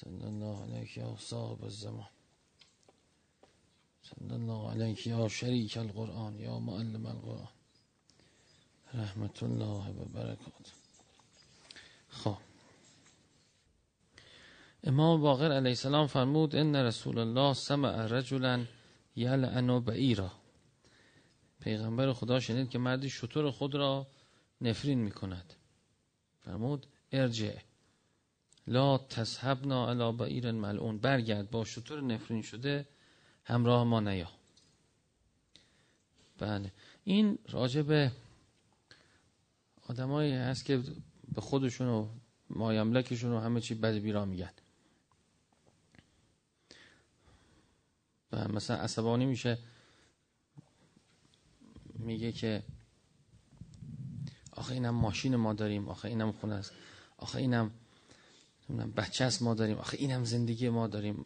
صلى الله عليك يا صاحب الزمان. صلى الله عليك يا شريك القرآن يا معلم القرآن. رحمت الله و برکات خب. امام باقر علیه السلام فرمود ان رسول الله سمع رجلا یلعن بعیرا. پیغمبر خدا شنید که مردی شطور خود را نفرین می کند فرمود ارجع. لا تذهبنا علی بعیر ملعون. برگرد با شطور نفرین شده همراه ما نیا. بله. این راجع به آدمایی هست که به خودشون و مایملکشون و همه چی بد بیرا میگن. و مثلا عصبانی میشه میگه که آخه اینم ماشین ما داریم آخه اینم خونه است آخه اینم بچه است ما داریم آخه اینم زندگی ما داریم.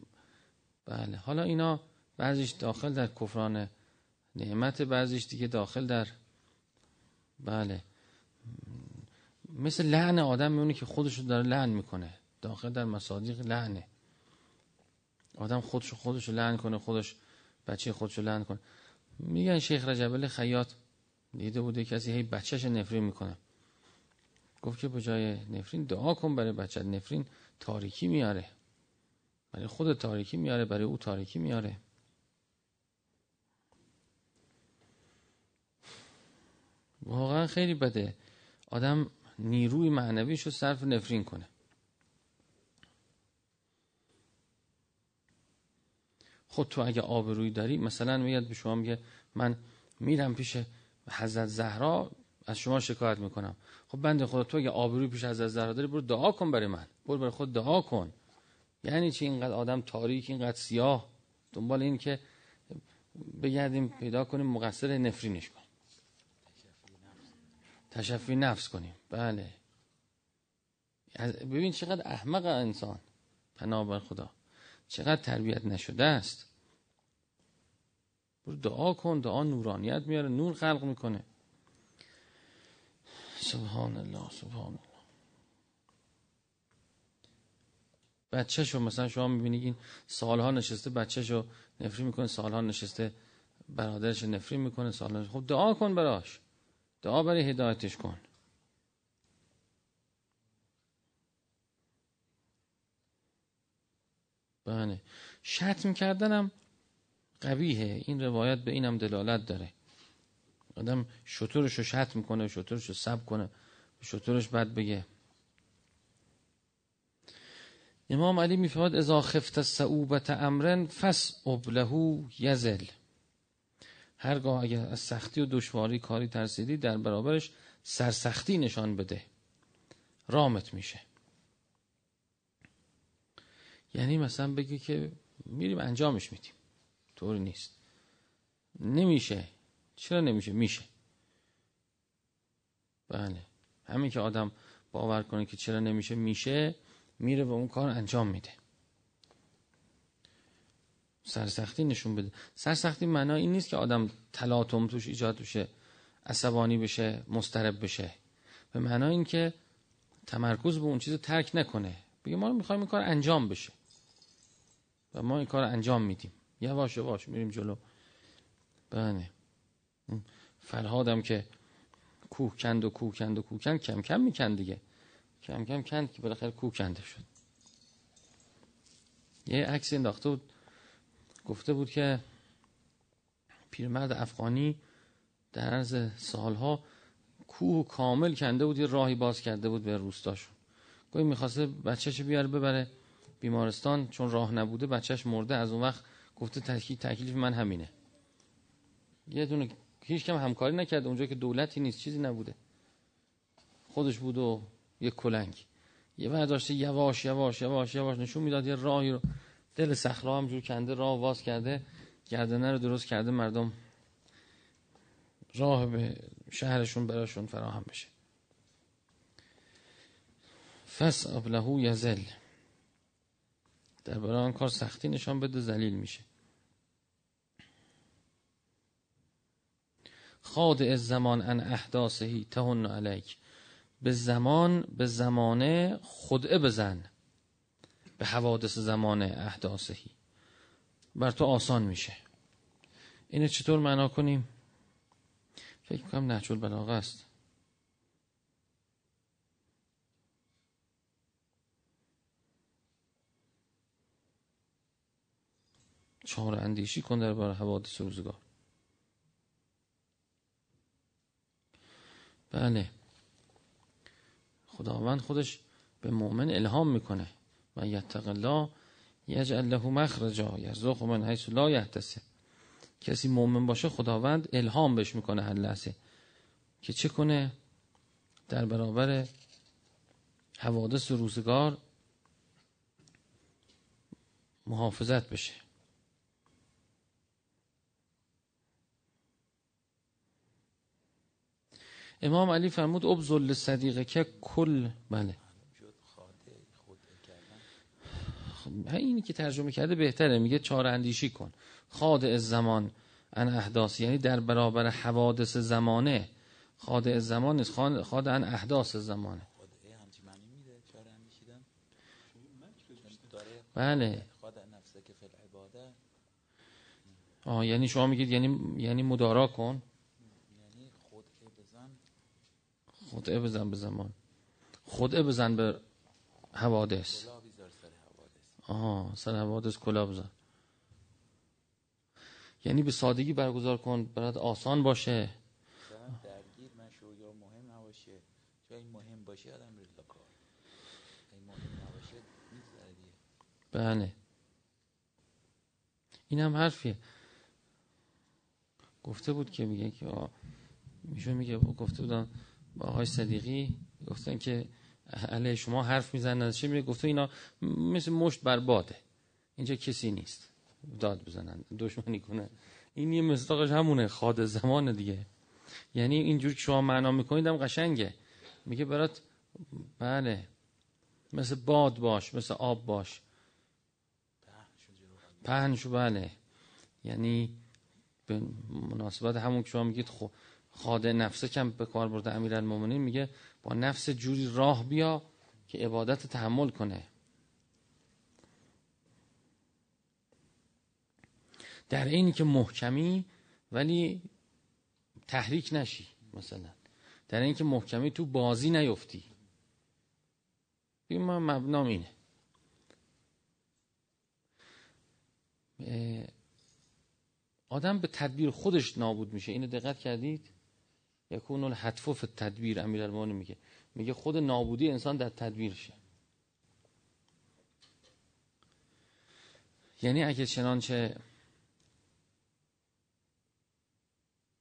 بله حالا اینا بعضیش داخل در کفران نعمت بعضیش دیگه داخل در بله. مثل لعن آدم میونه که خودش رو داره لعن می‌کنه. داخل در مصادیق لعنه. آدم خودش خودش رو لعن کنه خودش بچه خودش رو لعن کنه. میگن شیخ رجب خیاط دیده بوده کسی هی بچهش نفرین می‌کنه. گفت که بجای نفرین دعا کن برای بچه. نفرین تاریکی میاره. برای خود تاریکی میاره برای او تاریکی میاره. واقعا خیلی بده. آدم نیروی معنویش رو صرف نفرین کنه. خود تو اگه آبروی داری مثلا میاد به شما میگه من میرم پیش حضرت زهرا از شما شکایت می‌کنم. خب بنده خدا تو اگه آبروی پیش حضرت زهرا داری برو دعا کن برای من. برو برای خود دعا کن. یعنی چی اینقدر آدم تاریک اینقدر سیاه؟ دنبال این که بگردیم پیدا کنیم مقصر نفرینش کن تشفی نفس کنیم. بله. ببین چقدر احمق انسان. پناه بر خدا. چقدر تربیت نشده است. برو دعا کن. دعا نورانیت میاره. نور خلق می‌کنه. سبحان الله سبحان الله بچهشو مثلا شما می‌بینید این سالها نشسته بچهشو نفری می‌کنه سالها نشسته برادرش نفری می‌کنه سالها خب دعا کن براش. دعا برای هدایتش کن. بله. شتم کردنم قبیه این روایت به اینم دلالت داره. آدم شطورش رو شتم می‌کنه شطورش رو سب کنه شطورش بد بگه. امام علی میفرماد اذا خفت صعوبت امرن فس ابلهو یزل هرگاه اگر از سختی و دشواری کاری ترسیدی در برابرش سرسختی نشان بده. رامت میشه. یعنی مثلا بگی که میریم انجامش میدیم. طوری نیست. نمیشه. چرا نمیشه؟ میشه. بله. همین که آدم باور کنه که چرا نمیشه میشه میره و اون کار انجام میده. سرسختی نشون بده. سرسختی معنا این نیست که آدم تلاطم توش ایجاد بشه عصبانی بشه مسترب بشه. به معنا این که تمرکز به اون چیز ترک نکنه. بگه ما می‌خوایم این کار انجام بشه. و ما این کار انجام میدیم. یواش یواش میریم جلو. بله. فرهادم که کوه کند و کوه کند و کوه کند کم کم می‌کند دیگه. کم کم کند که بالاخره کوه کنده شد. یه عکس انداخته بود گفته بود که پیرمرد افغانی در عرض سالها کوه کامل کنده بود یه راهی باز کرده بود به روستاشون. گویی می‌خواسته بچهش بیاره ببره بیمارستان چون راه نبوده بچهش مرده. از اون وقت گفته تکلیف من همینه. یه دونه هیچ کم همکاری نکرده اونجا که دولتی نیست چیزی نبوده. خودش بود و یه کلنگ. یه برداشته یواش یواش یواش یواش نشون می‌داد یه راهی رو. دل صخره هم جور کنده راه واز کرده. گردنه رو درست کرده مردم راه به شهرشون براشون فراهم بشه. فس ابلهو یزل. در برای آن کار سختی نشان بده زلیل میشه. خاد از زمان ان احداثهی تهن علیک. به زمان به زمانه خدعه بزن. به حوادث زمان احداثهی. بر تو آسان میشه. اینو چطور معنا کنیم؟ فکر کنم نهج البلاغه است. چهار اندیشی کن در بار حوادث روزگار. بله. خداوند خودش به مؤمن الهام می‌کنه. و یتق الله یجعل له مخرجا یرزق من حیث لا یحتسب. کسی مؤمن باشه خداوند الهام بهش می‌کنه هر لحظه. که چه کنه؟ در برابر حوادث روزگار محافظت بشه. امام علی فرمود ابزل صدیقه که کل بله. خب، اینی که ترجمه کرده بهتره میگه چهار اندیشی کن. خادع زمان ان احداث یعنی در برابر حوادث زمانه. خادع زمان نیست خادع ان احداث زمانه. بله. آه یعنی شما میگید یعنی یعنی مدارا کن. خدعه بزن به زمان. خدعه بزن به حوادث. آها سر حوادث کلا بزن. یعنی به سادگی برگزار کن برات آسان باشه. درگیر مشو یا مهم نباشه. جایی مهم باشه آدم رضا کار. مهم نباشه بله. این هم حرفیه. گفته بود که میگه که میشه میگه گفته بودن با آقای صدیقی گفتن که علیه شما حرف می‌زنن چه میگه؟ گفته اینا مثل مشت بر باده. اینجا کسی نیست. داد بزنن دشمنی کنه. این یه مصداقش همونه خاد زمان دیگه. یعنی اینجور که شما معنا می‌کنید هم قشنگه. میگه برات بله مثل باد باش مثل آب باش. پهنشو بله. یعنی به مناسبت همون که شما میگید خب خاده نفسه کم به کار برده امیرالمومنین میگه با نفس جوری راه بیا که عبادت تحمل کنه. در اینی که محکمی ولی تحریک نشی مثلا. در این که محکمی تو بازی نیفتی. من مبنام اینه. آدم به تدبیر خودش نابود میشه. اینو دقت کردید؟ یکون الحتف فی تدبیر امیرالمومنین میگه. میگه خود نابودی انسان در تدبیرشه یعنی اگه چنانچه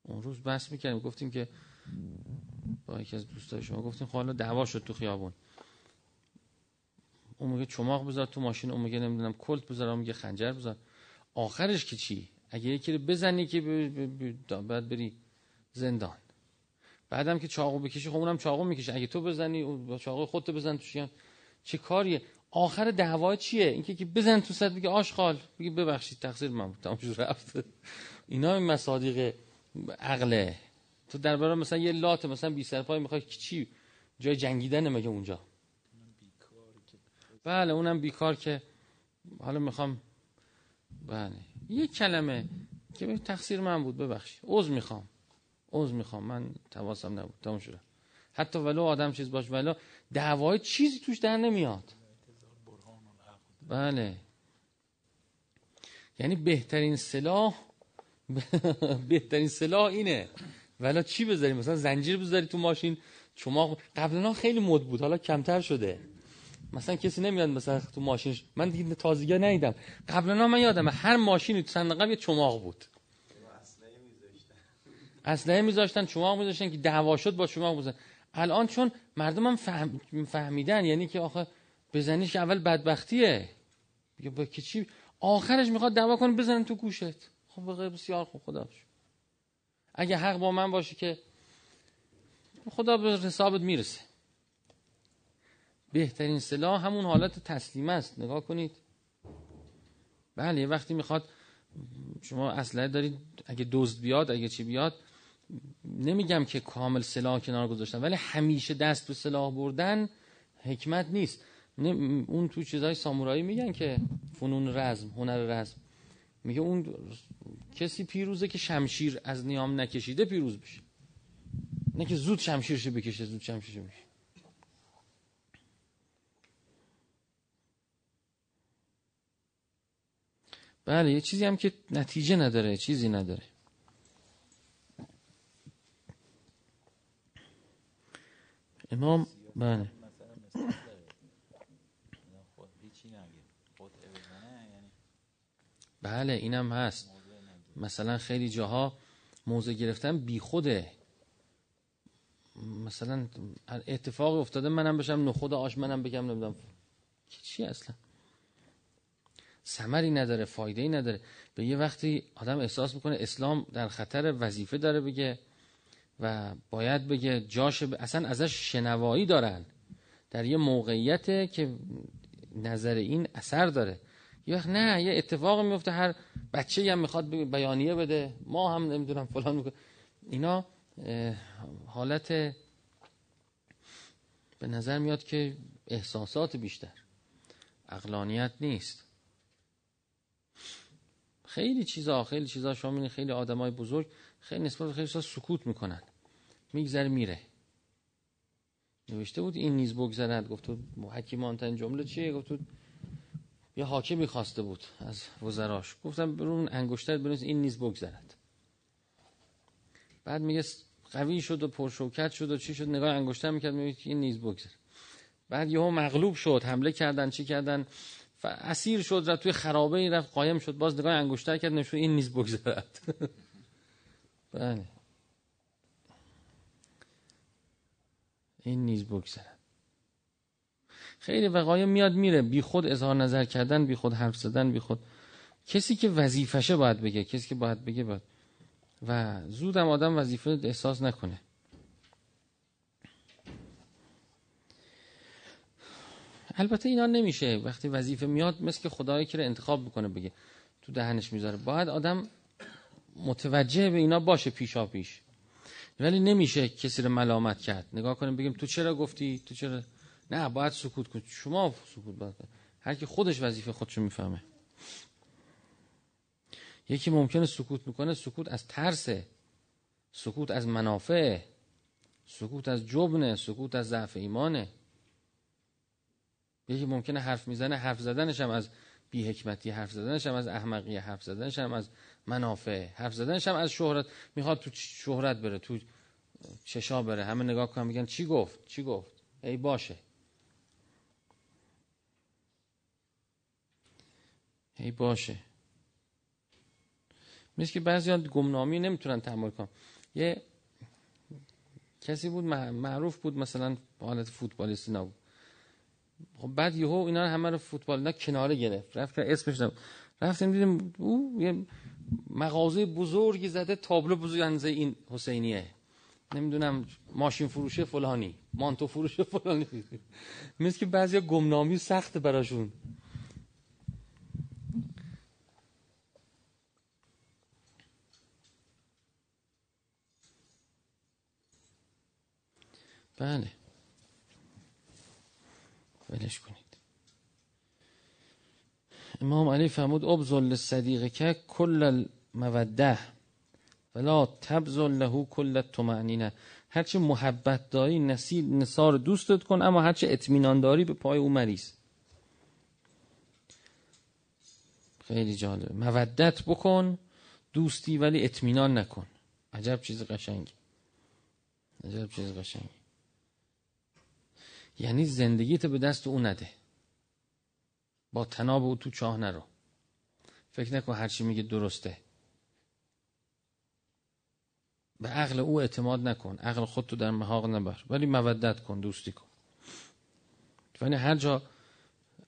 اون روز بحث می‌کردیم گفتیم که با یکی از دوستای شما گفتیم خب حالا دعوا شد تو خیابون. اون میگه چماق بذار تو ماشین اون میگه نمی‌دونم کلت بذار اون میگه خنجر بذار. آخرش که چی؟ اگه یکی رو بزنی که بعد بری زندان. بعدم که چاقو بکشی خب اونم چاقو می‌کشه. اگه تو بزنی با چاقو خودت بزن توش چه کاریه؟ آخر دعوا چیه؟ اینکه که بزن تو صد بگه آشغال بگه ببخشید تقصیر من بود. تمام رفت. اینا این مصادیق عقله. تو درباره مثلا یه لات مثلا بی سرپای می‌خوای چی؟ جای جنگیدن مگه اونجا؟ بله اونم بیکار که حالا می‌خوام بله. یه کلمه که تقصیر من بود ببخشید. عذر می‌خوام. عذر می‌خوام من تواسم نبود تموم شده. حتی ولو آدم چیز باش ولو دعوای چیزی توش در نمیاد. بله. یعنی بهترین سلاح بهترین سلاح اینه. ولی چی بذاری مثلا زنجیر بذاری تو ماشین شما قبلا خیلی مد بود حالا کمتر شده. مثلا کسی نمیاد مثلا تو ماشینش. من دیگه تازگی ندیدم. قبلا من یادم هر ماشینی تو صندوق یه چماق بود. اسلحه میذاشتن چماق میذاشتن که دعوا شد با چماق بزن الان چون مردم هم فهم... فهمیدن یعنی که آخه بزنیش اول بدبختیه. با که چی؟ آخرش می‌خواد دعوا کنه بزنن تو گوشت. خب بقیه بسیار خوب خدا اگه حق با من باشه که خدا به حسابت می‌رسه. بهترین سلاح همون حالت تسلیم است. نگاه کنید. بله وقتی می‌خواد شما اسلحه دارید اگه دزد بیاد اگه چی بیاد نمیگم که کامل سلاح کنار گذاشتن ولی همیشه دست به سلاح بردن حکمت نیست. اون تو چیزای سامورایی میگن که فنون رزم هنر رزم. میگه اون کسی پیروزه که شمشیر از نیام نکشیده پیروز بشه. نه که زود شمشیرش بکشه زود شمشیرش میشه بله یه چیزی هم که نتیجه نداره چیزی نداره. امام بله. بله اینم هست. مثلا خیلی جاها موضع گرفتن بی خوده مثلا اتفاق افتاده منم بشم نخود آش منم بگم نمی‌دونم. چی اصلا؟ سمری نداره فایده ای نداره. به یه وقتی آدم احساس می‌کنه اسلام در خطر وظیفه داره بگه و باید بگه جاش ب... اصلا ازش شنوایی دارن. در یه موقعیت که نظر این اثر داره. یه وقت نه یه اتفاق میفته هر بچه هم می‌خواد بیانیه بده ما هم نمی‌دونم فلان می‌کنه. اینا حالت به نظر میاد که احساسات بیشتر. اقلانیت نیست. خیلی چیزا خیلی چیزا شما خیلی آدمای بزرگ خیلی نسبت خیلی سکوت می‌کنن. میگذره میره. نوشته بود این نیز بگذرد. گفت حکیمان تن جمله چیه؟ گفت یه حاکمی خواسته بود از وزراش. گفتم برون انگشتر بنویس این نیز بگذرد. بعد میگه قوی شد و پرشوکت شد و چی شد؟ نگاه انگشتر می‌کرد میگه این نیز بگذر. بعد یهو مغلوب شد. حمله کردن چی کردن؟ اسیر شد رفت توی خرابه این رفت قایم شد. باز نگاه انگشتر کرد نشون این نیز بگذرد. بله. این نیز بگذرد. خیلی وقایع میاد میره. بی خود اظهار نظر کردن بی خود حرف زدن بی خود کسی که وظیفشه باید بگه کسی که باید بگه باید. و زودم آدم وظیفه احساس نکنه. البته اینا نمیشه. وقتی وظیفه میاد مثل که خدایی که رو انتخاب بکنه بگه. تو دهنش می‌ذاره. باید آدم متوجه به اینا باشه پیشا پیش. ولی نمیشه کسی رو ملامت کرد. نگاه کنیم بگیم تو چرا گفتی؟ تو چرا؟ نه باید سکوت کن شما سکوت باید کن هر کی خودش وظیفه خودشو می‌فهمه. یکی ممکنه سکوت می‌کنه سکوت از ترس سکوت از منافع. سکوت از جبنه. سکوت از ضعف ایمانه. یکی ممکنه حرف می‌زنه حرف زدنش هم از بی حکمتی حرف زدنش هم از احمقی حرف زدنش هم از منافع حرف زدنش هم از شهرت. می‌خواد تو شهرت بره تو چشا بره. همه نگاه کنم میگن چی گفت؟ چی گفت؟ ای باشه. ای باشه. مثل که بعضی گمنامی نمی‌تونن تحمل کنن. یه کسی بود معروف بود مثلا حالت فوتبالیستی نبود. خب بعد یهو اینا همه رو فوتبال اینا کناره گرفت. رفت که اسمش نبود. رفتیم دیدیم او یه مغازه بزرگی زده تابلو بزرگ این حسینیه. نمی‌دونم ماشین فروشه فلانی مانتو فروشه فلانی. مثل که بعضی گمنامی سخت براشون. بله. ولش کنید. امام علی فرمود ابزل صدیق که کل الموده ولا تبزل له کل هر هرچه محبت داری نصیر نصار دوستت کن اما هرچه اطمینان داری به پای او مریض خیلی جالبه. مودت بکن دوستی ولی اطمینان نکن. عجب چیز قشنگی. عجب چیز قشنگی. یعنی زندگیت به دست او نده. با تناب او تو چاه نرو فکر نکن هرچی میگه درسته. به عقل او اعتماد نکن. عقل خود تو در محاق نبر. ولی مودت کن دوستی کن. یعنی هر جا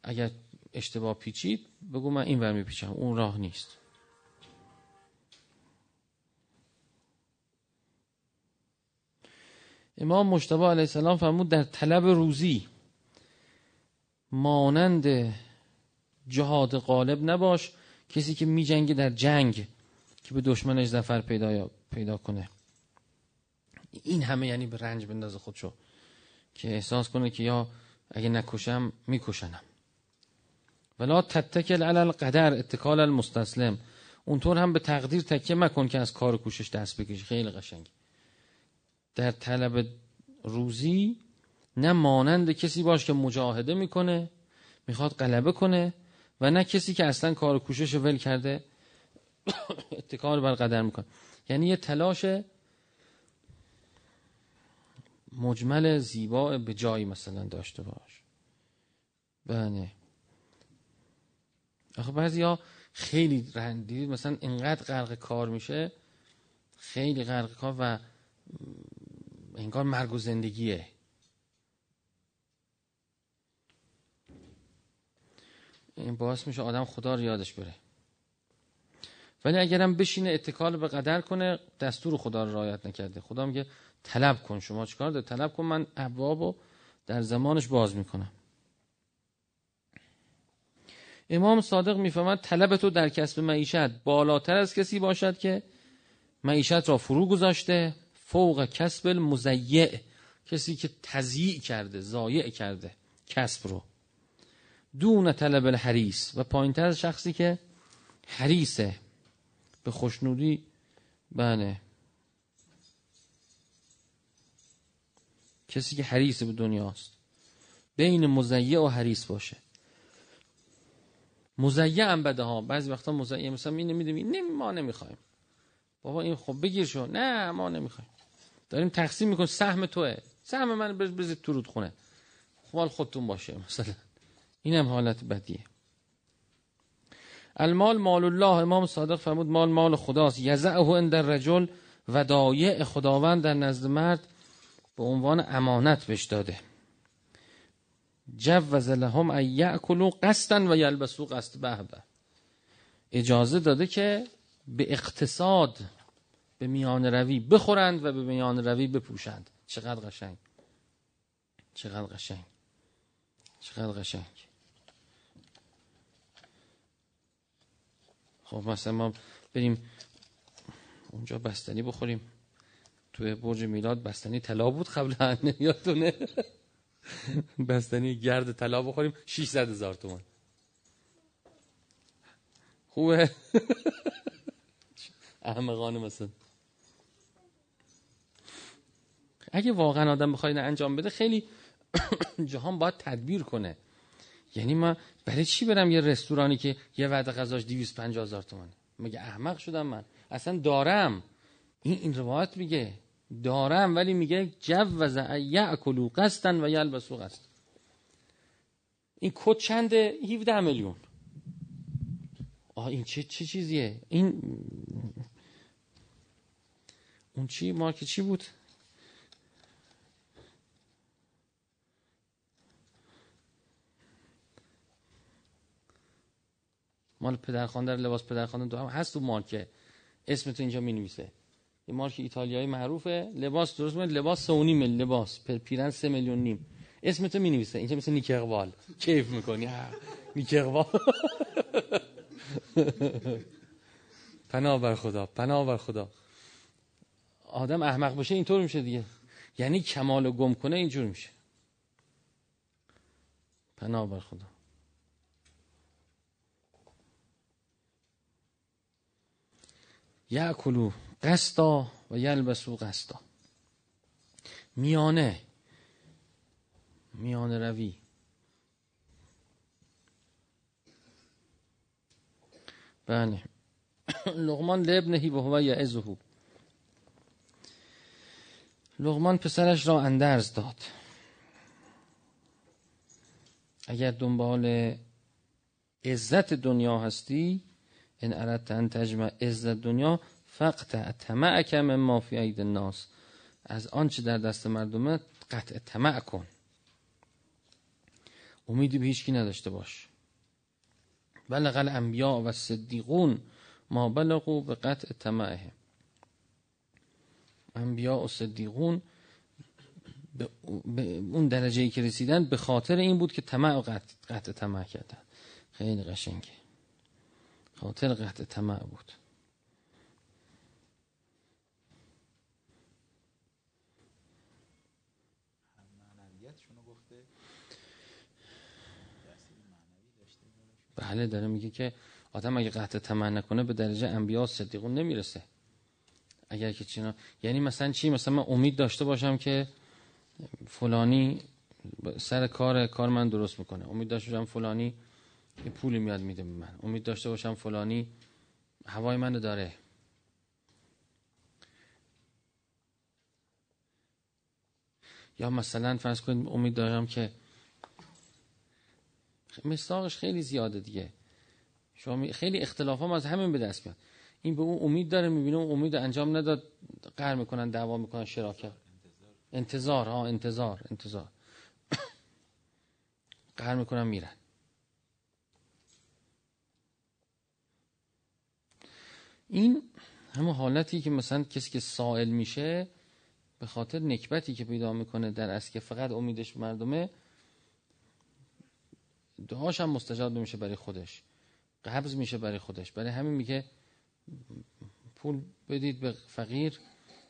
اگر اشتباه پیچید بگو من این ور میپیچم. اون راه نیست. امام مشتبه علیه السلام فرمود در طلب روزی مانند جهاد غالب نباش. کسی که میجنگه در جنگ که به دشمنش زفر پیدا, پیدا کنه. این همه یعنی به رنج بندازه خودشو. که احساس کنه که یا اگه نکشم میکشنم. ولا تتکل علی القدر اتکال المستسلم. اونطور هم به تقدیر تکیه مکن که از کار کوشش دست بکشی. خیلی قشنگ در طلب روزی نه مانند کسی باش که مجاهده می‌کنه می‌خواد غلبه کنه و نه کسی که اصلا کار کوشش ول کرده اتکال بر قدر می‌کنه. یعنی یه تلاش مجمل زیبا به جایی مثلا داشته باش. بله. آخه بعضی ها خیلی رندید مثلا اینقدر غرق کار میشه؟ خیلی غرق کار و انگار مرگ و زندگیه. این باعث میشه آدم خدا رو یادش بره. ولی اگرم بشینه اتکال به قدر کنه دستور خدا رو رعایت نکرده. خدا میگه طلب کن شما چیکار داره طلب کن من ابواب در زمانش باز می‌کنم. امام صادق می‌فهمد طلب تو در کسب معیشت بالاتر از کسی باشد که معیشت را فرو گذاشته فوق کسب المزیع کسی که تضییع کرده زایع کرده کسب رو. دون طلب الحریس و پایینتر از شخصی که حریسه به خوشنودی بله. کسی که حریص به دنیاست. بین مزیع و حریص باشه. مزیع هم بده ها. بعضی وقتا مزیع مثلا می نمیدیم ما نمی‌خوایم. بابا این خب بگیر شو. نه ما نمی‌خوایم. داریم تقسیم میکن سهم توه. سهم من بزید تو رودخونه. خب خودتون باشه مثلا. این هم حالت بدیه. المال مال الله. امام صادق فرمود مال مال خداست. یزعه اندر رجل ودایع خداوند در نزد مرد به عنوان امانت بهش داده. جوز لهم ان یاکلوا قسطا و یلبسوا قسط بهبه. اجازه داده که به اقتصاد به میان روی بخورند و به میان روی بپوشند. چقدر قشنگ. چقدر قشنگ. چقدر قشنگ. خب مثلا ما بریم اونجا بستنی بخوریم. توی برج میلاد بستنی طلا بود قبلا یادتونه؟ بستنی گرد طلا بخوریم 600 هزار تومان. خوبه؟ احمقانه مثلا. اگه واقعا آدم بخواد انجام بده خیلی جهان باید تدبیر کنه. یعنی ما برای چی برم یه رستورانی که یه وعده غذاش 250 هزار تومانه مگه احمق شدم من؟ اصلا دارم. این این روایت میگه. دارم ولی میگه جوز یاکلوا قسطا و یلبسوا قسط این کد چنده؟ 17 میلیون. آه این چه چه چیزیه؟ این اون چی؟ مارک چی بود؟ مال پدرخوان در لباس پدرخوان دو هم هست تو مارکه. اسم تو اینجا می نویسه این مارک ایتالیایی معروفه. لباس درست میاد لباس سه نیم لباس. پیرن سه میلیون نیم. اسم تو می نویسه اینجا مثل نیک اقبال. کیف می‌کنی؟ نیک اقبال. پناه بر خدا. پناه بر خدا. آدم احمق باشه اینطور میشه دیگه. یعنی کمال گم کنه اینجور میشه. پناه بر خدا. یعکلو قسطا و یلبسو قسطا. میانه میانه روی. بله. لغمان لابنهی و هو یعزهو لغمان پسرش را اندرز داد. اگر دنبال عزت دنیا هستی ان اردت ان تجمع عزت دنیا فقط طمع من ما فی عید الناس. از آنچه در دست مردمه قطع طمع کن. امیدی به هیچکی نداشته باش. بلغ الانبیاء و صدیقون ما بلغو به قطع طمعه انبیاء و صدیقون به اون درجه ای که رسیدن به خاطر این بود که طمع قطع, قطع طمع کردن. خیلی قشنگه. خاطر قطع طمع بود. بله داره میگه که آدم اگه قطع طمع نکنه به درجه انبیا صدیقون نمی‌رسه. اگر که چینا یعنی مثلا چی؟ مثلا من امید داشته باشم که فلانی سر کار کار من درست می‌کنه. امید داشته باشم فلانی یه پولی میاد میده به من. امید داشته باشم فلانی هوای منو داره. یا مثلا فرض کنید امید دارم که مستاقش خیلی زیاده دیگه. شما خیلی اختلاف هم از همین به دست میاد. این به اون امید داره می‌بینه اون امید انجام نداد قهر می‌کنن دعوا می‌کنن شراکت. انتظار. ها انتظار انتظار. قهر می‌کنن میرن. این همه حالتی که مثلا کسی که سائل میشه به خاطر نکبتی که پیدا می‌کنه در از که فقط امیدش مردمه دعاش هم مستجاب نمیشه برای خودش. قبض میشه برای خودش. برای همین میگه پول بدید به فقیر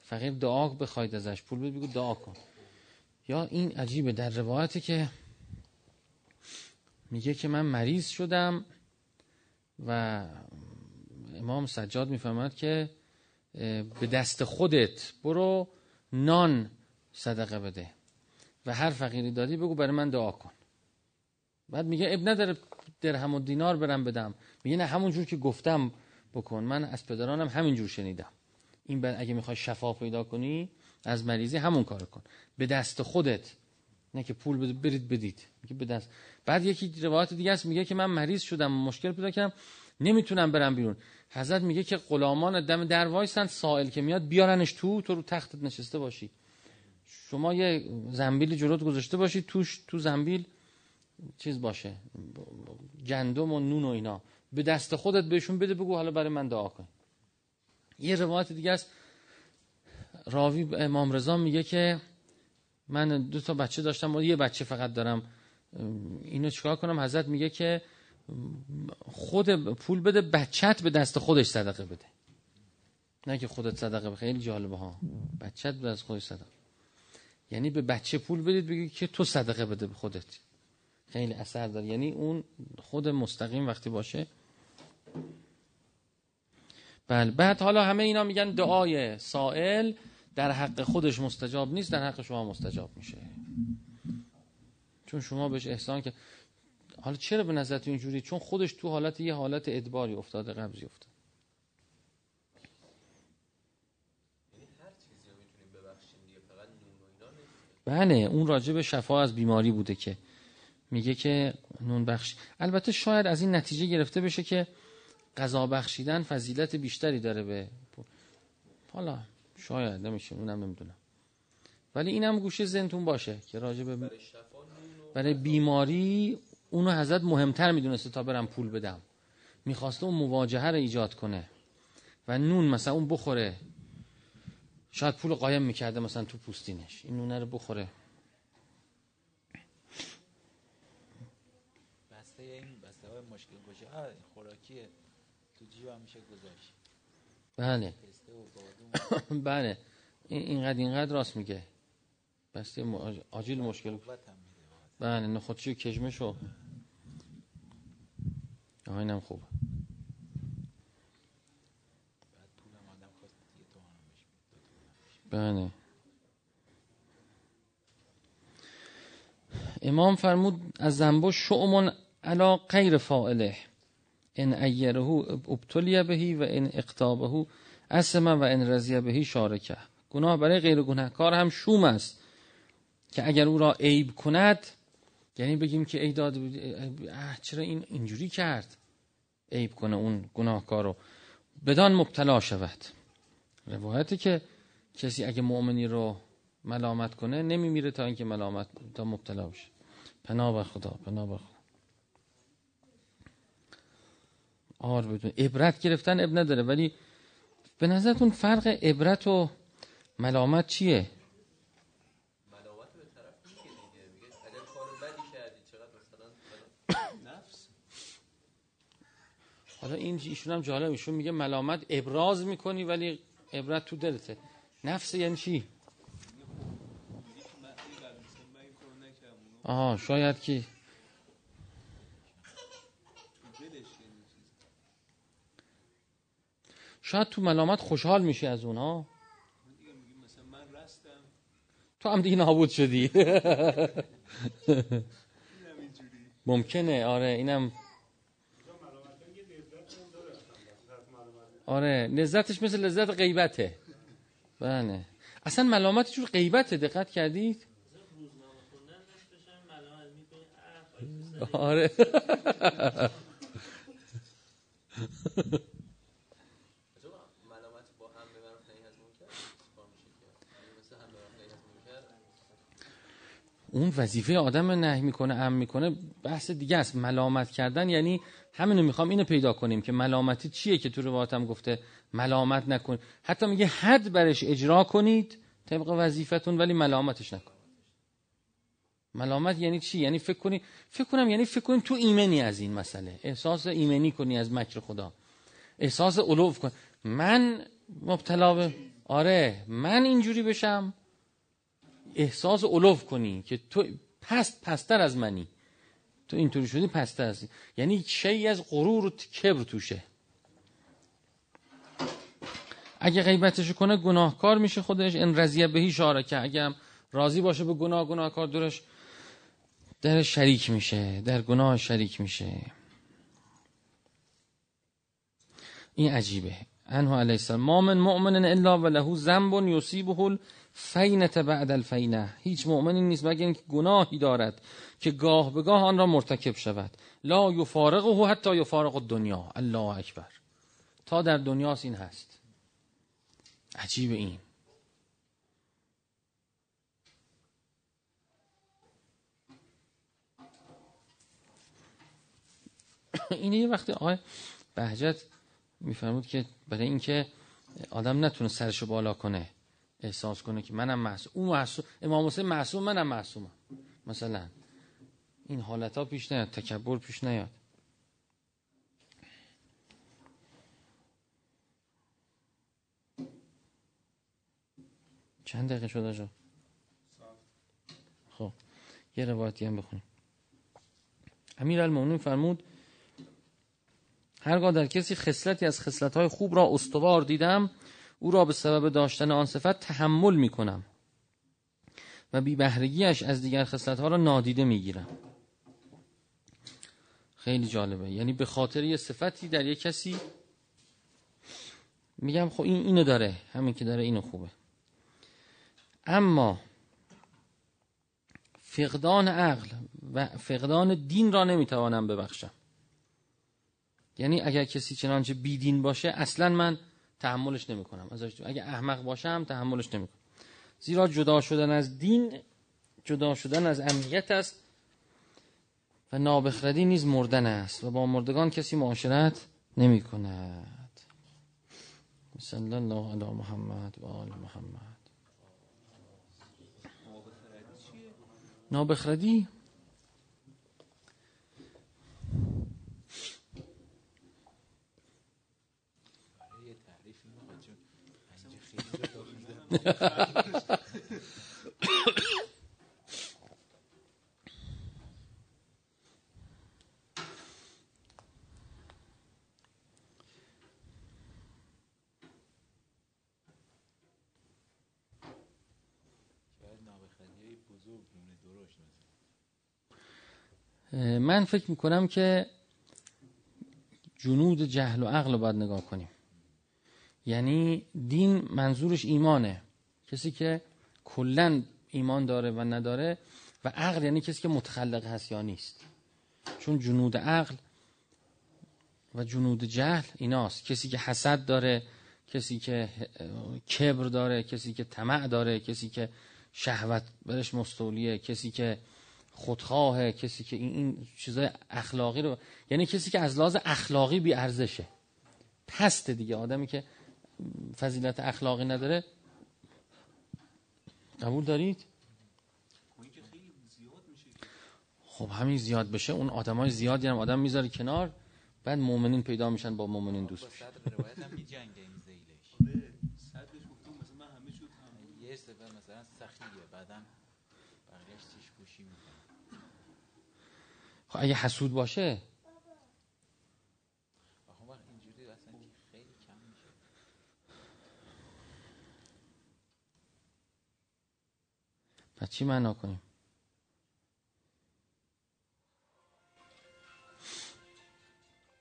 فقیر دعا بخواید ازش. پول بدید بگو دعا کن. یا این عجیبه در روایتی که میگه که من مریض شدم و امام سجاد می‌فهمد که به دست خودت برو نان صدقه بده و هر فقیری دادی بگو برای من دعا کن. بعد میگه اب نداره درهم و دینار برم بدم. میگه نه همون جور که گفتم بکن. من از پدرانم همین جور شنیدم. این بعد اگه می‌خوای شفا پیدا کنی از مریضی همون کار کن. به دست خودت. نه که پول برید بدید. میگه به دست. بعد یکی روایت دیگه است میگه که من مریض شدم مشکل پیدا کردم. نمی‌تونم برم بیرون. حضرت میگه که غلامان دم در وایسن سائل که میاد بیارنش تو تو رو تختت نشسته باشی. شما یه زنبیل جلوت گذاشته باشی توش تو زنبیل چیز باشه گندم و نون و اینا. به دست خودت بهشون بده بگو حالا برای من دعا کن. یه روایت دیگه است. راوی امام رضا میگه که من دو تا بچه داشتم و یه بچه فقط دارم. اینو چیکار کنم؟ حضرت میگه که خود پول بده بچت به دست خودش صدقه بده. نه که خودت صدقه بده خیلی جالبه ها. بچت به دست خودش صدقه. یعنی به بچه پول بدید بگی که تو صدقه بده به خودت. خیلی اثر داره. یعنی اون خود مستقیم وقتی باشه. بله بعد حالا همه اینا میگن دعای سائل در حق خودش مستجاب نیست در حق شما مستجاب میشه. چون شما بهش احسان که حالا چرا به نظرت اینجوری؟ چون خودش تو حالت یه حالت ادباری افتاده قبضی افتاده. بله اون راجع به شفا از بیماری بوده که میگه که نون بخش البته شاید از این نتیجه گرفته بشه که غذا بخشیدن فضیلت بیشتری داره به حالا شاید نمیشه اونم نمی‌دونم. ولی اینم گوشه زنتون باشه که راجع به برای بیماری اونو حضرت مهمتر می‌دونسته تا برم پول بدم. می‌خواسته اون مواجهه رو ایجاد کنه و نون مثلا اون بخوره. شاید پول قایم می‌کرده مثلا تو پوستینش. این نونه رو بخوره. بسته این بسته های مشکل گوشه خوراکیه. تو جیب هم میشه گذاشت. بله. بله. اینقدر اینقدر راست میگه. بسته آجیل مشکل. بله نخودچی و کشمش و اینم خوبه بله. امام فرمود از زنبو شعمون علا غیر فائله ان ایره ابتلی بهی و ان اقتابه اسمه و ان رضی بهی شارکه. گناه برای غیر گناهکار هم شوم است که اگر او را عیب کند یعنی بگیم که ای داد چرا این اینجوری کرد؟ عیب کنه اون گناهکار رو. بدان مبتلا شود. روایتی که کسی اگه مؤمنی رو ملامت کنه نمیمیره تا اینکه ملامت تا مبتلا بشه. پناه به خدا پناه به خدا. آر بدون عبرت گرفتن اب نداره ولی به نظرتون فرق عبرت و ملامت چیه؟ حالا این ایشون هم جالب ایشون میگه ملامت ابراز می‌کنی ولی عبرت تو دلته. نفس یعنی چی؟ آها شاید کی شاید تو ملامت خوشحال میشه از اونها تو هم دیگه نابود شدی. ممکنه آره اینم آره لذتش مثل لذت غیبته. بله. اصلا ملامت جور غیبته دقت کردید؟ آره. اون وظیفه آدم نه می‌کنه ام می‌کنه بحث دیگه است. ملامت کردن یعنی همینو می‌خوام اینو پیدا کنیم که ملامتی چیه که تو روایتم گفته ملامت نکن. حتی میگه حد برش اجرا کنید طبق وظیفتون ولی ملامتش نکن. ملامت یعنی چی؟ یعنی فکر کنی فکر کنم یعنی فکر کنیم تو ایمنی از این مسئله. احساس ایمنی کنی از مکر خدا. احساس علوف کن. من مبتلا به آره من اینجوری بشم. احساس علوف کنی که تو پست پستر از منی. تو اینطوری شدی پستر از یعنی شی از غرور و کبر توشه. اگه غیبتش کنه گناهکار میشه خودش. ان رضیه بهی شارکه. اگه هم راضی باشه به گناه گناهکار دورش در شریک میشه. در گناه شریک میشه. این عجیبه. انه علیه السلام. ما من مؤمن الا و له ذنب یصیبه فینت بعد الفینه. هیچ مؤمنی نیست مگر اینکه گناهی دارد که گاه به گاه آن را مرتکب شود. لا یفارقه حتی یفارق دنیا الله اکبر. تا در دنیاست این هست. عجیب این. اینه یه وقتی آقای بهجت میفرمود که برای اینکه آدم نتونه سرشو بالا کنه. احساس کنه که منم معصوم. اون معصوم امام حسین معصوم منم معصومم. مثلا این حالت ها پیش نیاد تکبر پیش نیاد. چند دقیقه شد خب یه روایتی هم بخونیم. امیر المومنین فرمود هرگاه در کسی خصلتی از خصلت‌های خوب را استوار دیدم او را به سبب داشتن آن صفت تحمل می کنم و بی بهرگیش از دیگر خصلت‌ها را نادیده می گیرم خیلی جالبه. یعنی به خاطر یه صفتی در یه کسی میگم خب این اینو داره. همین که داره اینو خوبه. اما فقدان عقل و فقدان دین را نمی‌توانم ببخشم. یعنی اگر کسی چنانچه بیدین باشه اصلا من تحملش نمی‌کنم. ازش اگه احمق باشم تحملش نمی‌کنم. زیرا جدا شدن از دین جدا شدن از امنیت است و نابخردی نیز مردن است و با مردگان کسی معاشرت نمی کند صلی الله علی محمد و آل محمد. نابخردی من فکر می‌کنم که جنود جهل و عقل رو باید نگاه کنیم. یعنی دین منظورش ایمانه. کسی که کلا ایمان داره و نداره و عقل یعنی کسی که متخلق هست یا نیست. چون جنود عقل و جنود جهل ایناست. کسی که حسد داره کسی که کبر داره کسی که طمع داره کسی که شهوت برش مستولیه کسی که خودخواهه کسی که این, این چیزای اخلاقی رو یعنی کسی که از لحاظ اخلاقی بی ارزشه پست دیگه. آدمی که فضیلت اخلاقی نداره قبول دارید؟ خب همین زیاد بشه اون های زیادی هم آدم می‌ذاره کنار بعد مؤمنین پیدا میشن با مؤمنین دوست میشن. خب اگه حسود باشه چی معنا کنیم؟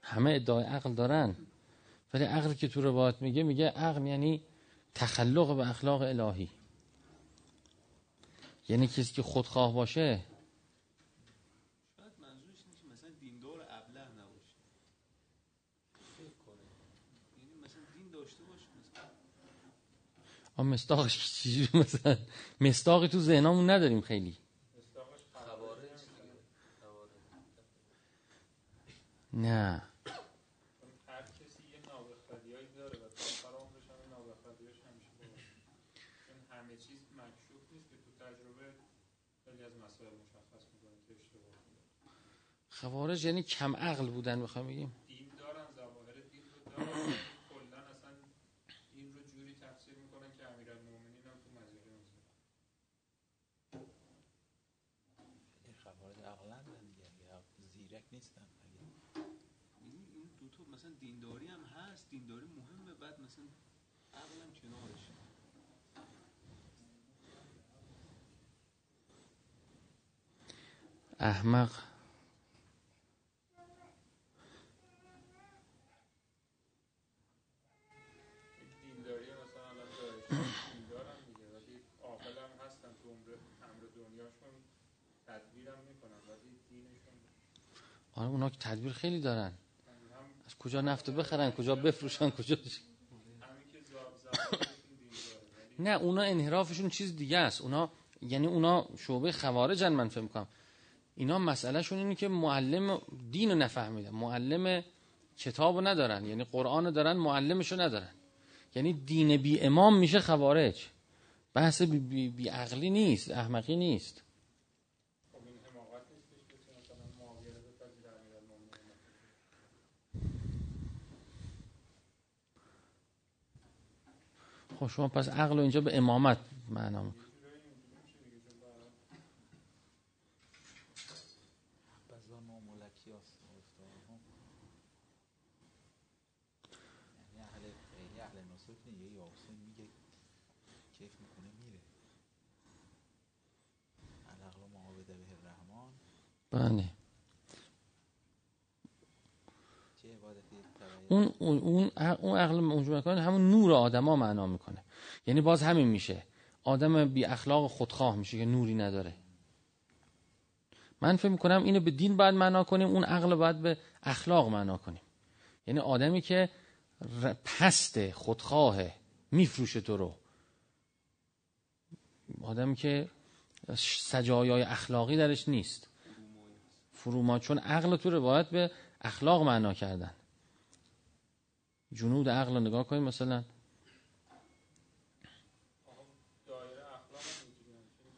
همه ادعای عقل دارن ولی عقل که تو روایت میگه میگه عقل یعنی تخلق به اخلاق الهی. یعنی کسی که خودخواه باشه شاید منظورش اینه که مثلا دیندار ابله نباشه فکر کنه یعنی مثلا دین داشته باشه مثلا آ مستاقش چیزی مثلا؟ مستاقی تو ذهنمون نداریم خیلی. نه. خوارج یعنی کم عقل بودن می‌خوام بگیم. دین دارن ظواهر دین رو دارن ولی کلا اصلا دین رو جوری تفسیر می‌کنن که امیرالمومنین هم تو مزیقه می‌ذارن این خوارج عقلن دیگه اگه زیرک نیستن اگه یعنی این دوتا مثلا دینداری هم هست دینداری مهمه بعد مثلا عقلم کنارش. احمق. دینداری مثلا الان دارش. دیندارن دیگه ولی عاقل هم هستن تو عمر امر دنیاشون تدبیرم می‌کنن ولی دینشون آره اونا که تدبیر خیلی دارن. کجا نفت بخرن کجا بفروشن کجا نه اونا انحرافشون چیز دیگه است. اونا یعنی اونا شعبه خوارجن من فهم کنم اینا مسئلهشون اینه که معلم دین رو نفهمیدن. معلم کتاب رو ندارن. یعنی قرآن رو دارن معلمش رو ندارن. یعنی دین بی امام میشه خوارج. بحث بی, بی, بی عقلی نیست احمقی نیست خب این حماقت نیستش که مثلا معاویه رو بپذیره امیرالمومنین خب شما پس عقل اینجا به امامت معنا. بزا ناملکی هست گفتارها یعنی اهل خیلی اهل نصوص نه یه یاسین میگه کیف می‌کنه میره العقل معاوده به الرحمن بله چه عبادتی تبعیه اون اون اون اون عقل اونجا می‌کنه همون نور آدما معنا می‌کنه. یعنی باز همین میشه. آدم بی اخلاق خودخواه میشه که نوری نداره. من فکر می‌کنم اینو به دین باید معنا کنیم اون عقل باید به اخلاق معنا کنیم. یعنی آدمی که پست خودخواه میفروشه تو رو. آدمی که سجایای اخلاقی درش نیست. فروما چون عقل تو روایت به اخلاق معنا کردن. جنود عقل رو نگاه کنیم مثلا. آقا دایره اخلاق هم اینجوری همچین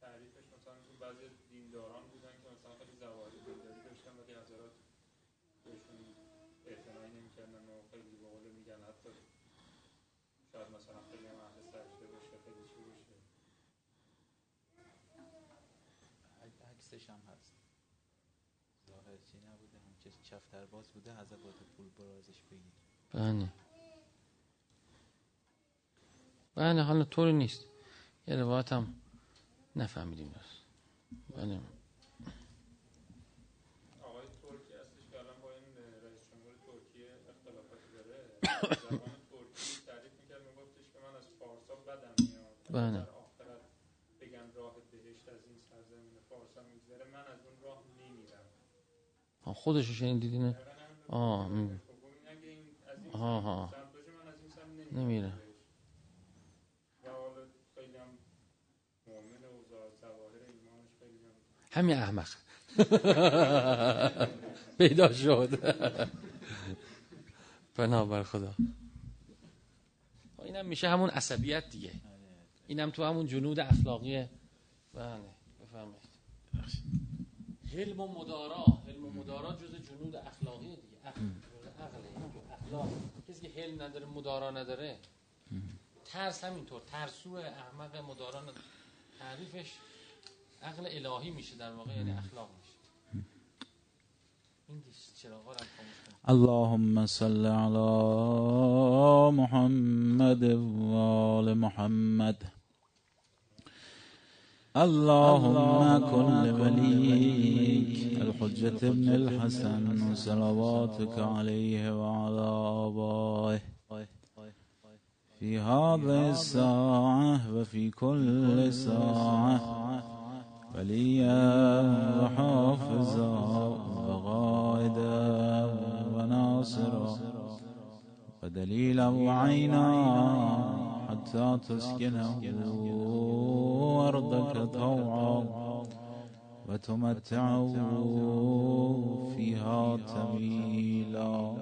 تعریفش مثلا تو بعضی دینداران بودن که مثلا خیلی زواهر دینداری داشتن ولی حضرات بهشون اعتنایی نمی‌کردن و خیلی به قول میگن حتی شاید مثلا خیلی هم اهل سجده باشه خیلی چی باشه عک- عکسش هم هست. ظاهر چی نبوده هم که چفتر باز بوده حضرت باید پول برازش بگیر. بله. بله حالا طوری نیست. یه روایت هم نفهمیدیم درست. بله. آقای ترکی هستش که الان با این رئیس جمهور ترکیه اختلافاتی داره. زبان ترکی تعریف می‌کرد میگفتش که من از فارسا بدم میاد. بله. بگن راه بهشت از این سرزمین فارسا میگذره. من از اون راه نمیرم. آه، خودش رو شنیدید اینه آه م. خب این اگه این آها ها. سمت باشه من از این سمت نمیرم نمیرم. بهشت. و حالا خیلی هم مؤمن و زا- ظواهر ایمانش خیلی هم همین احمق. پیدا شد. بنابر خدا. خب اینم میشه همون عصبیت دیگه. اینم تو همون جنود اخلاقی. بله بفرمایید. حلم و مدارا. حلم و مدارا جز جنود اخلاقی دیگه عقل جز عقله جز کسی که حلم نداره مدارا نداره ترس همینطور. ترسو احمق مدارا تعریفش عقل الهی میشه در واقع یعنی اخلاق میشه. اللهم صل على محمد و آل محمد. اللهم كن لوليك. الحجة ابن الحسن صلواتك عليه وعلى آبائه. في هذه الساعة وفي كل ساعة. وليا وحافظا وغائدا وناصرا. ودليلا وعينا حتى تسكنه. أرضك طوعا وتمتعه فيها تميلا.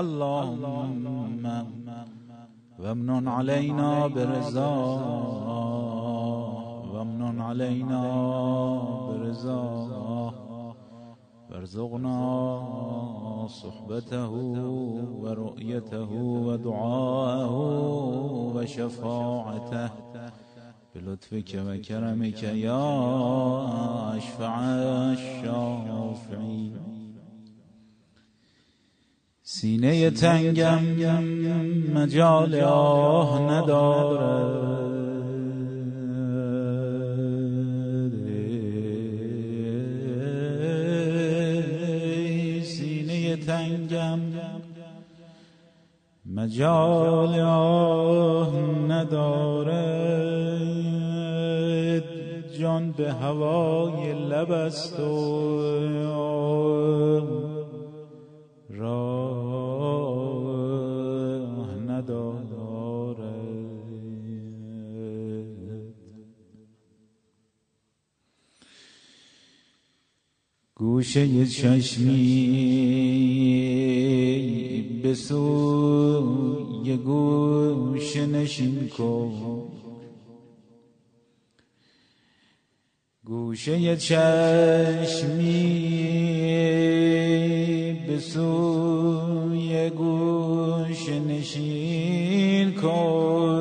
اللهم وامن علينا برضا. وامن علينا برضا. وارزقنا صحبته ورؤيته ودعاءه وشفاعته. بلطفك وكرمك يا أشفع الشافعين سینه تنگم مجال آه ندارد. سینه تنگم مجال آه ندارد. جان به هوای لب است و راه ندارد. گوشه چشمی به سوی گوش نشین کن. گوشه چشمی به سوی گوش نشین کن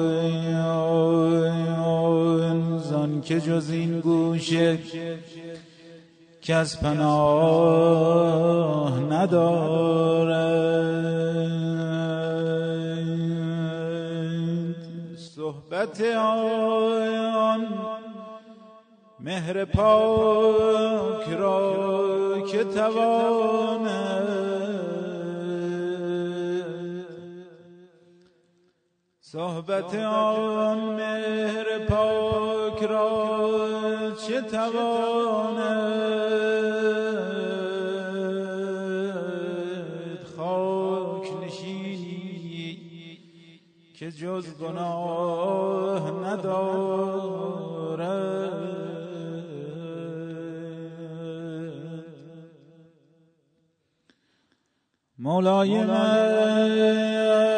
زان که جز این گوشه کس پناه ندارد. صحبت آن مهر پاک را که تواند صحبت آن مهر پاک را چه تواند خاک نشینی که جز گناه ندارد مولای من.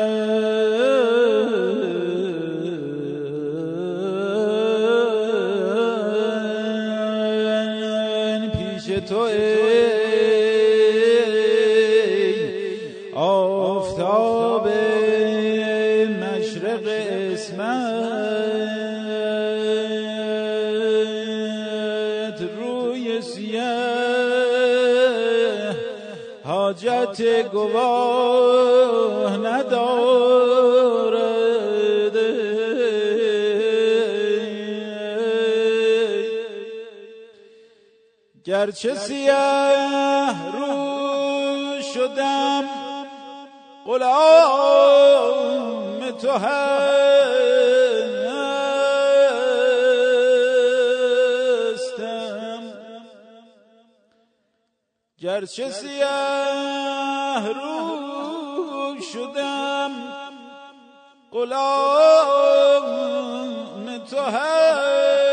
گواه ندارد. گرچه سیه رو شدم غلام تو هستم گرچه سیه رو شدم غلام تو هستم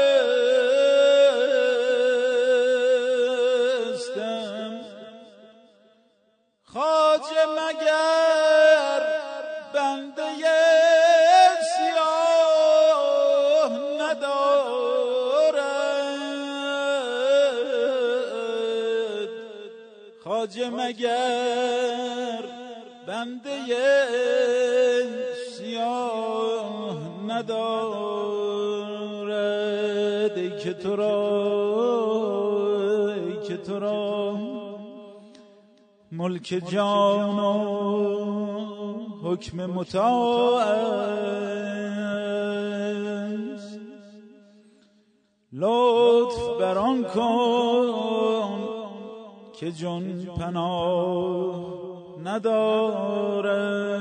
ملک جان و حکم است لطف بران کن که جون پناه ندارد.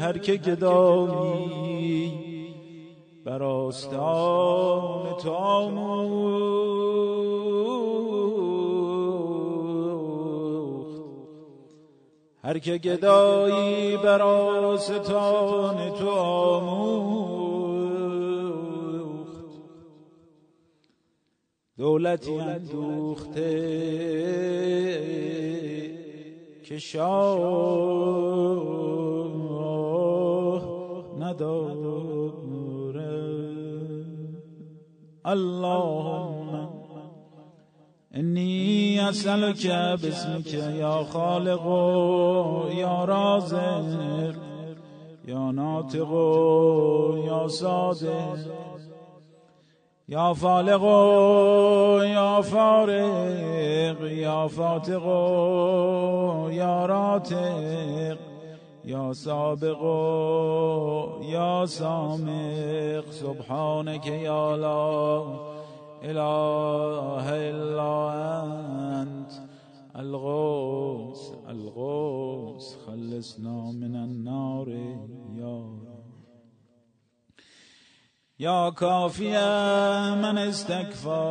هر که گدایی که گدایی بر آستان تو آموخت. دولتی اندوخته که شاه نداره اللهم انی اسألك باسمك یا خالق یا رازق یا ناطق یا صادق یا فالق یا فارق یا فاتق یا راتق یا سابق یا سامق. سبحانك یا لا إله إلا أنت. الغوث الغوث خلصنا من النار يا يا كافي من استكفى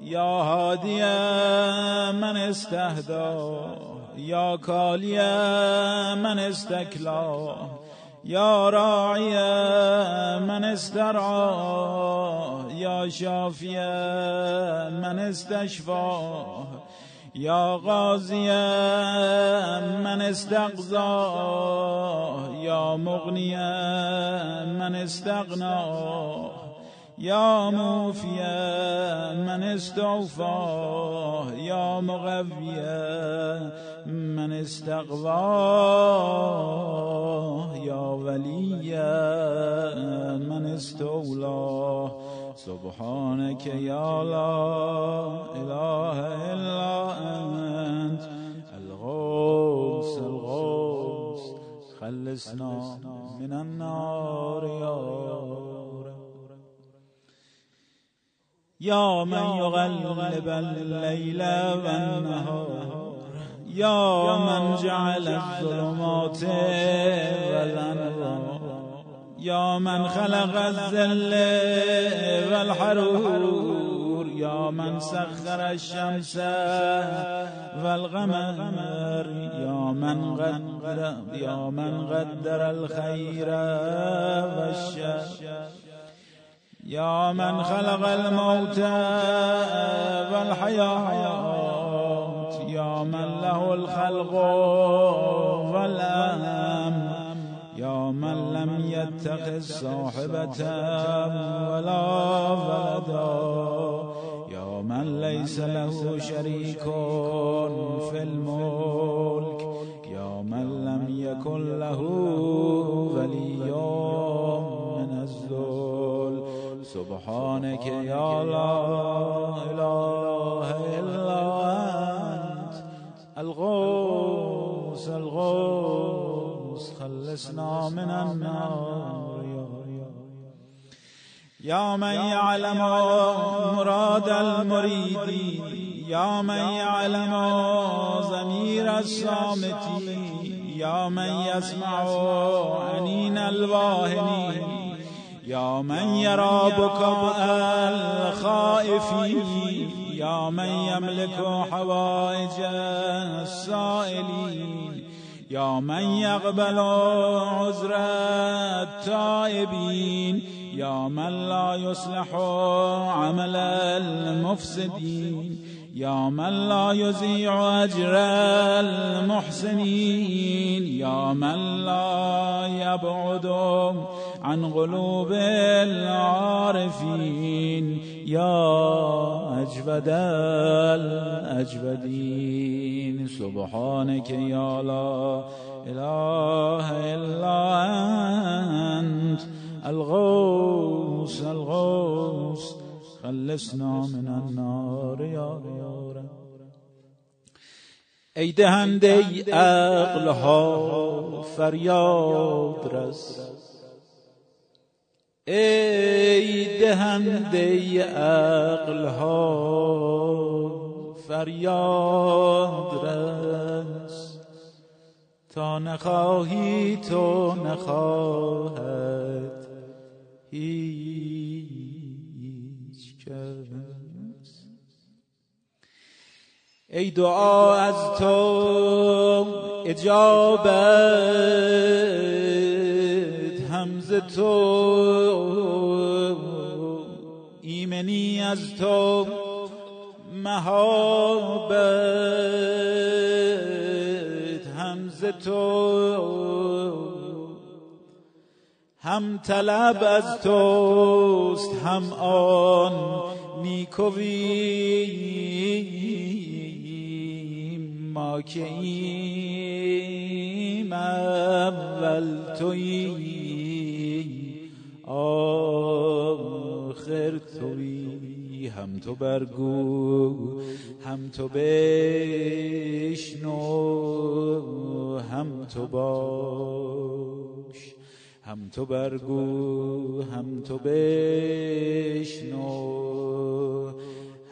يا هادي من استهدى يا كالي من استكلاه یا راعی من استرعا یا شافی من استشفا یا غازی من استقضا یا مغنی من استغنا. یا موفی من استوفا یا مغوی من استقوا یا ولی من استولا. سبحانك یا لا اله الا انت الغوث الغوث. خلصنا من النار یا یا من یغلب الليل والنهار. یا من جعل الظلمات والانوار یا من خلق الذل والحرور. یا من سخر الشمس والقمر. یا من قدر یا من قدر الخير والشر. یا من خلق الموت والحیات یا من له الخلق والأمر یا من لم يتخذ صاحبة ولا ولدا یا من ليس له شريك في الملك یا من لم يكن له سبحانك يا لا إله إلا أنت. الغوث الغوث خلصنا من النار يا من يعلم مراد المريد يا من يعلم ضمير الصامت يا من يسمع أنين الواهنين يا من يرى بكاء الخائفين يا من يملك حوائج السائلين. يا من يقبل عذر التائبين. يا من لا يصلح عمل المفسدين. يا من لا يزيع أجر المحسنين يا من لا يبعد عن قلوب العارفين يا أجود الأجودين. سبحانك يا لا إله إلا أنت الغوث الغوث. خلصنا من النار رب. ای دهنده عقل ها فریاد رس. ای دهنده عقل ها فریاد رس. تا نخواهی تو نخواهد هیچ ای دعا از تو اجابت همز تو ایمنی از تو مهابت همز تو هم طلب از توست هم آن نیکوی. ما که ایم اول تویی آخر تویی هم تو برگو هم تو بشنو هم تو باش. هم تو برگو هم تو بشنو.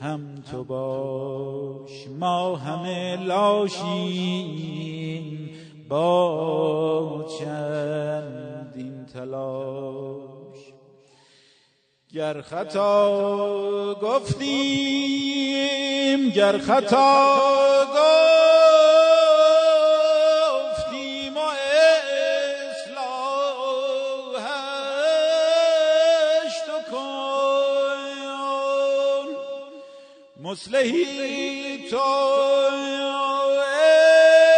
هم تو باش ما همه لاشیم. با چندین تلاش. گر خطا گفتیم گر خطا گفتیم مصلحی تو ای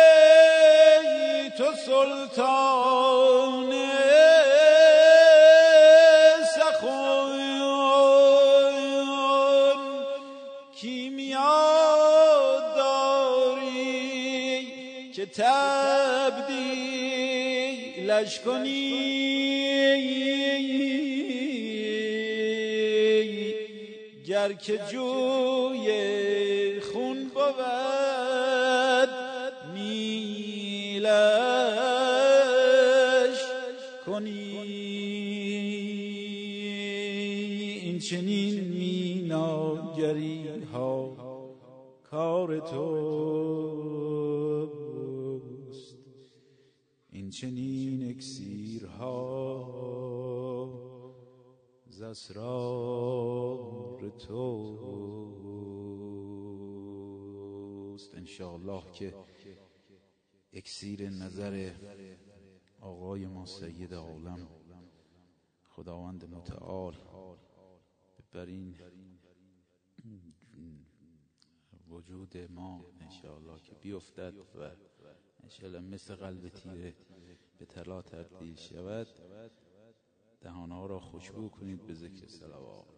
تو سلطان سخن کیمیا داری که تبدیلش کنی؟ گر که جوی چنین میناگری ها کار توست این چنین اکسیرها ز اسرار توست انشاءالله که اکسیر نظر آقای ما سید عالم خداوند متعال بر این وجود ما انشاءالله که بیفتد و انشاءالله مثل قلب تیره به طلا تبدیل شود دهانها را خوشبو کنید به ذکر صلوات.